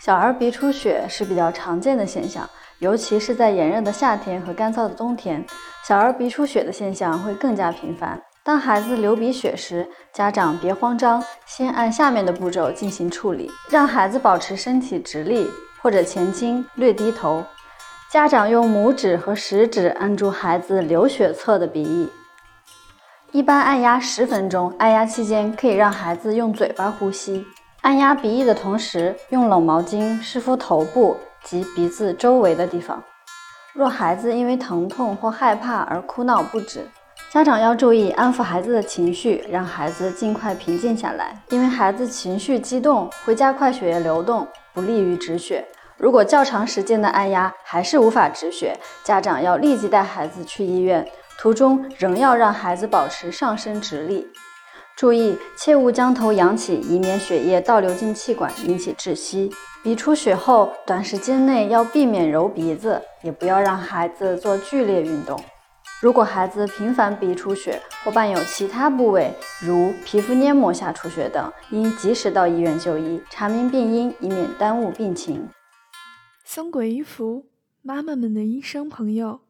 小儿鼻出血是比较常见的现象，尤其是在炎热的夏天和干燥的冬天，小儿鼻出血的现象会更加频繁。当孩子流鼻血时，家长别慌张，先按下面的步骤进行处理：让孩子保持身体直立或者前倾，略低头。家长用拇指和食指按住孩子流血侧的鼻翼，一般按压十分钟。按压期间可以让孩子用嘴巴呼吸。按压鼻翼的同时，用冷毛巾湿敷头部及鼻子周围的地方。若孩子因为疼痛或害怕而哭闹不止，家长要注意安抚孩子的情绪，让孩子尽快平静下来。因为孩子情绪激动会加快血液流动，不利于止血。如果较长时间的按压还是无法止血，家长要立即带孩子去医院，途中仍要让孩子保持上身直立。注意，切勿将头仰起，以免血液倒流进气管引起窒息。鼻出血后，短时间内要避免揉鼻子，也不要让孩子做剧烈运动。如果孩子频繁鼻出血或伴有其他部位如皮肤黏膜下出血等，应及时到医院就医，查明病因，以免耽误病情。松果一服，妈妈们的医生朋友。